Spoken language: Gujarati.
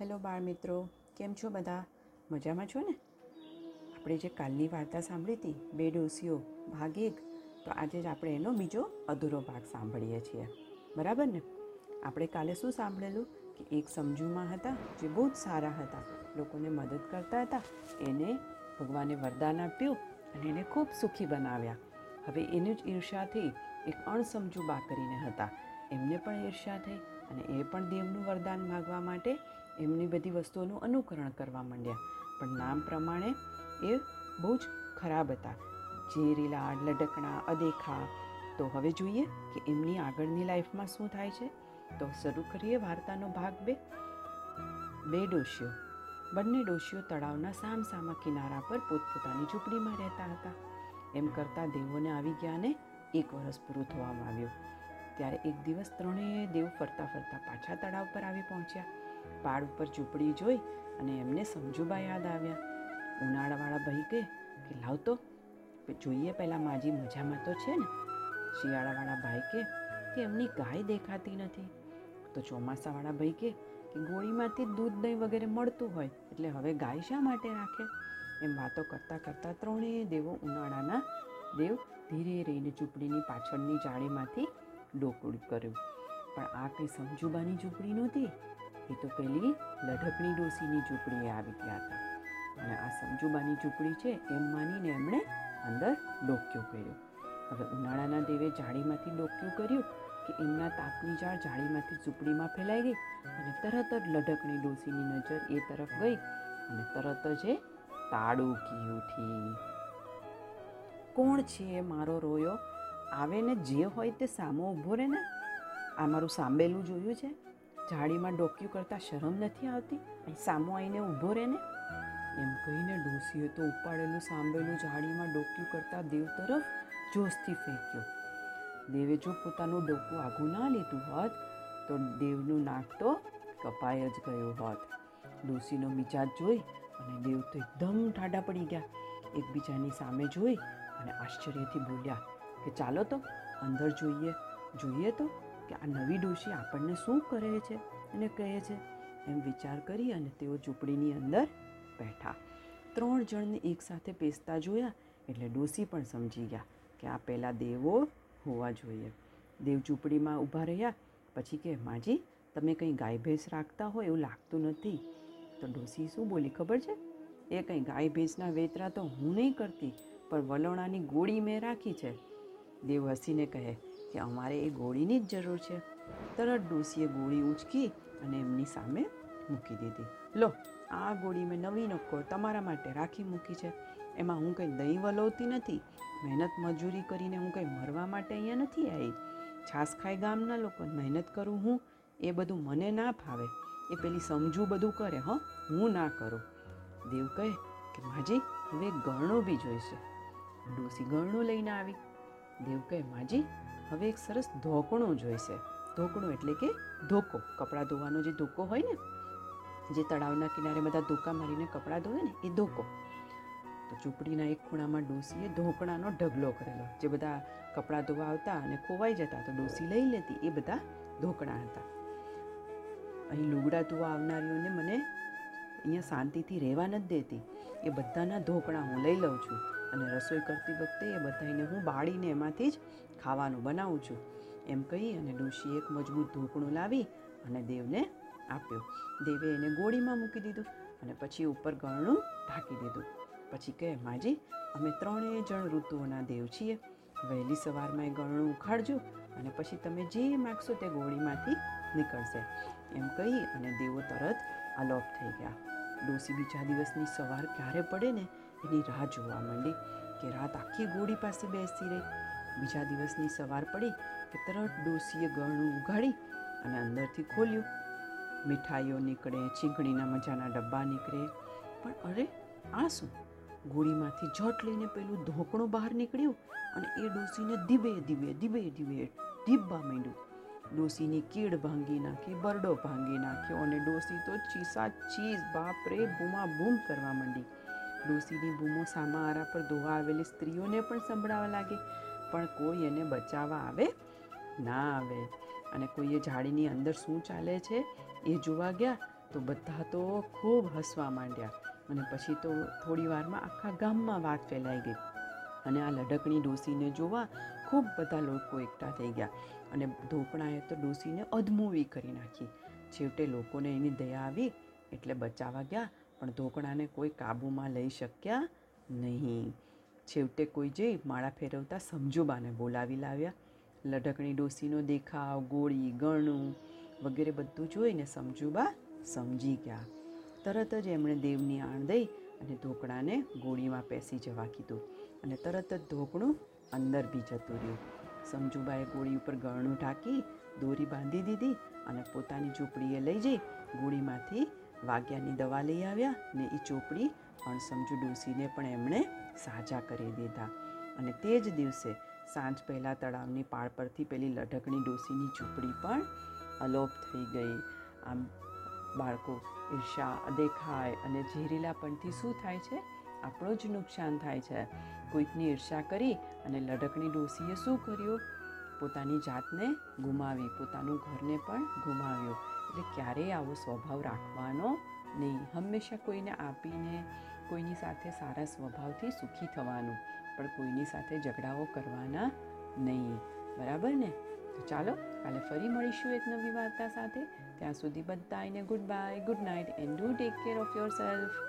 હેલો બાળ મિત્રો, કેમ છો બધા? મજામાં છો ને? આપણે જે કાલની વાર્તા સાંભળી હતી, બે ડોસીઓ, ભાગ એક, તો આજે જ આપણે એનો બીજો અધૂરો ભાગ સાંભળીએ છીએ. બરાબર ને? આપણે કાલે શું સાંભળેલું? કે એક સમજૂમાં હતા, જે બહુ જ સારા હતા. લોકોને મદદ કરતા હતા, એને ભગવાને વરદાન આપ્યું અને એને ખૂબ સુખી બનાવ્યા. હવે એની જ ઈર્ષાથી એક અણસમજુ બા કરીને હતા. એમને પણ ઈર્ષા થઈ અને એ પણ દેવનું વરદાન માગવા માટે એમની બધી વસ્તુઓનું અનુકરણ કરવા માંડ્યા. પણ નામ પ્રમાણે એ બહુ જ ખરાબ હતા. ઝેરીલા, લડકણા, અદેખા. તો હવે જોઈએ કે એમની આગળની લાઈફમાં શું થાય છે? તો શરૂ કરીએ વાર્તાનો ભાગ બે. બે ડોશીઓ. બંને ડોશીઓ તળાવના સામસામા કિનારા પર પોતપોતાની ઝૂંપડીમાં રહેતા હતા. એમ કરતાં દેવોને આવી ગયા ને એક વર્ષ પૂરું થવામાં આવ્યું. ત્યારે એક દિવસ ત્રણેય દેવ ફરતા ફરતા પાછા તળાવ પર આવી પહોંચ્યા. પાડ ઉપર ઝૂંપડી જોઈ અને એમને સમજુબા યાદ આવ્યા. ઉનાળાવાળા ભાઈ કહે કે લાવતો જોઈએ પહેલાં માજી મજામાં તો છે ને? શિયાળાવાળા ભાઈ કહે કે, એમની ગાય દેખાતી નથી. તો ચોમાસાવાળા ભાઈ કહે કે, ગોળીમાંથી દૂધ દહીં વગેરે મળતું હોય, એટલે હવે ગાય શા માટે રાખે? એમ વાતો કરતાં કરતાં ત્રણેય દેવો ઉનાળાના દેવ ધીરે રહીને ઝૂંપડીની પાછળની જાળીમાંથી ડોકડું કર્યું. પણ આ કંઈ સમજુબાની ઝૂંપડી નહોતી. એ તો પેલી લઢકની ડોસીની ઝૂંપડીએ આવી ગયા હતા. અને આ સમજુબાની ઝૂંપડી છે એમ માનીને એમણે અંદર ડોક્યું કર્યું. હવે ઉનાળાના દેવે જાળીમાંથી ડોક્યું કર્યું કે એમના તાપની જાળ જાળીમાંથી ઝૂંપડીમાં ફેલાઈ ગઈ અને તરત જ લઢકણી ડોસીની નજર એ તરફ ગઈ અને તરત જ એ તાડુકી ઉઠી કોણ છે મારો રોયો? આવે ને જે હોય તે સામો ઊભો રહે ને આ મારું સાંભેલું જોયું છે? જાળીમાં ડોક્યું કરતાં શરમ નથી આવતી? સામો આવીને ઊભો રહે ને? એમ કહીને ડોસીએ તો ઉપાડેલું સાંભળેલું જાળીમાં ડોક્યું કરતાં દેવ તરફ જોશથી ફેંક્યો. દેવે જો પોતાનું ડોકું આઘું ના લીધું હોત, તો દેવનું નાક તો કપાઈ જ ગયો હોત. ડોસીનો મિજાજ જોઈ અને દેવ તો એકદમ ઠાડા પડી ગયા. એકબીજાની સામે જોઈ અને આશ્ચર્યથી બોલ્યા કે ચાલો તો, અંદર જોઈએ. જોઈએ તો? કે આ નવી ડોશી આપણને શું કરે છે અને કહે છે? એમ વિચાર કરી અને તેઓ ઝૂંપડીની અંદર બેઠા. ત્રણ જણને એકસાથે પેસતા જોયા એટલે ડોસી પણ સમજી ગયા કે આ પહેલાં દેવો હોવા જોઈએ. દેવ ઝૂંપડીમાં ઊભા રહ્યા. પછી કે માજી, તમે કંઈ ગાય ભેંસ રાખતા હોય એવું લાગતું નથી. તો ડોસી શું બોલી ખબર છે? એ કંઈ ગાય ભેંસના વેતરા તો હું નહીં કરતી, પણ વલોણાની ગોળી મેં રાખી છે. દેવ હસીને કહે કે અમારે એ ગોળીની જ જરૂર છે. તરત ડોસીએ ગોળી ઉંચકી અને એમની સામે મૂકી દીધી. લો, આ ગોળી મેં નવી નક્કો તમારા માટે રાખી મૂકી છે. એમાં હું કંઈ દહીં વલોવતી નથી. મહેનત મજૂરી કરીને હું કંઈ મરવા માટે અહીંયા નથી આવી. છાસ ખાય ગામના લોકો, મહેનત કરું હું, એ બધું મને ના ફાવે. એ પેલી સમજુ બધું કરે, હં, હું ના કરું. દેવ કહે કે માજી, હવે ગરણું બી જોઈશે. ડોસી ગરણું લઈને આવી. દેવ કહે, માજી હવે એક સરસ ધોકણું જોઈશે. ધોકણું એટલે કે ધોકો. કપડાં ધોવાનો જે ધોકો હોય ને, જે તળાવના કિનારે બધા ધોકા મારીને કપડાં ધોવે ને, એ ધોકો. તો ઝૂંપડીના એક ખૂણામાં ડોસીએ ધોકણાનો ઢગલો કરેલો. જે બધા કપડાં ધોવા આવતા અને ખોવાઈ જતા, તો ડોસી લઈ લેતી. એ બધા ધોકણા હતા. અહીં લુગડા ધોવા આવનારીઓને મને અહીંયા શાંતિથી રહેવા નથી દેતી. એ બધાના ધોકણા હું લઈ લઉં છું. અને રસોઈ કરતી વખતે એ બધાને હું બાળીને એમાંથી જ ખાવાનું બનાવું છું. એમ કહી અને ડોશી એક મજબૂત ઢોકણું લાવી અને દેવને આપ્યો. દેવે એને ગોળીમાં મૂકી દીધું અને પછી ઉપર ગળણું ઢાંકી દીધું. પછી કહે, માજી, અમે ત્રણેય જણ ઋતુઓના દેવ છીએ. વહેલી સવારમાં એ ગળણું ઉખાડજો અને પછી તમે જે માગશો તે ગોળીમાંથી નીકળશે. એમ કહી અને દેવો તરત અલોપ થઈ ગયા. ડોસી બીજા દિવસની સવાર ક્યારે પડે ને એની રાહ જોવા માંડી કે રાત આખી ગોળી પાસે બેસી રહી. બીજા દિવસની સવાર પડી કે તરત ડોસીએ ગળણું ઉગાડી અને અંદરથી ખોલ્યું. મીઠાઈઓ નીકળે ચીંગણીના મજાના ડબ્બા નીકળે. પણ અરે, આ શું? ગોળીમાંથી જટ લઈને પેલું ધોકણું બહાર નીકળ્યું અને એ ડોસીને ધીબે ધીબે ધીબે ધીબે ધીબવા માંડ્યું. ડોસીની કીડ ભાંગી નાખી, બરડો ભાંગી નાખ્યો અને ડોસી તો ચીસા ચીઝ બાપરે બૂમા બૂમ કરવા માંડી. ડોસીની બૂમો સામારા પર ધોવા આવેલી સ્ત્રીઓને પણ સંભળાવા લાગી. પણ કોઈ એને બચાવવા આવે? ના આવે. અને કોઈએ જાળીની અંદર શું ચાલે છે એ જોવા ગયા તો બધા તો ખૂબ હસવા માંડ્યા. અને પછી તો થોડી વારમાં આખા ગામમાં વાત ફેલાઈ ગઈ. અને આ લડકણી ડોસીને જોવા ખૂબ બધા લોકો એકઠા થઈ ગયા. અને ધોપણાએ તો ડોસીને અધમૂવી કરી નાખી. છેવટે લોકોને એની દયા આવી એટલે બચાવવા ગયા પણ ધોકણાને કોઈ કાબૂમાં લઈ શક્યા નહીં. છેવટે કોઈ જઈ માળા ફેરવતા સમજુબાને બોલાવી લાવ્યા. લઢકણી ડોસીનો દેખાવ, ગોળી, ગણું વગેરે બધું જોઈને સમજુબા સમજી ગયા. તરત જ એમણે દેવની આણ દઈ અને ધોકણાને ગોળીમાં પેસી જવા કીધું અને તરત જ ધોકણું અંદર બી જતું રહ્યું. સમજુબાએ ગોળી ઉપર ગળણું ઢાંકી દોરી બાંધી દીધી અને પોતાની ઝૂંપડીએ લઈ જઈ ગોળીમાંથી વાગ્યાની દવા લઈ આવ્યા ને એ ચોપડી અણસમજુ ડોસીને પણ એમણે સાજા કરી દીધા. અને તે જ દિવસે સાંજ પહેલાં તળાવની પાળ પરથી પેલી લઢકણી ડોસીની ઝૂંપડી પણ અલોપ થઈ ગઈ. આમ બાળકો ઈર્ષા અદેખાય અને ઝેરીલાપણથી શું થાય છે? આપણું જ નુકસાન થાય છે. કોઈકની ઈર્ષા કરી અને લઢકણી ડોસીએ શું કર્યું? પોતાની જાતને ગુમાવી, પોતાનું ઘરને પણ ગુમાવ્યું. એટલે ક્યારેય આવો સ્વભાવ રાખવાનો નહીં. હંમેશા કોઈને આપીને કોઈની સાથે સારા સ્વભાવથી સુખી થવાનું, પણ કોઈની સાથે ઝઘડાઓ કરવાના નહીં. બરાબર ને? તો ચાલો, કાલે ફરી મળીશું એક નવી વાર્તા સાથે. ત્યાં સુધી બધાને good bye, good night, and do take care of yourself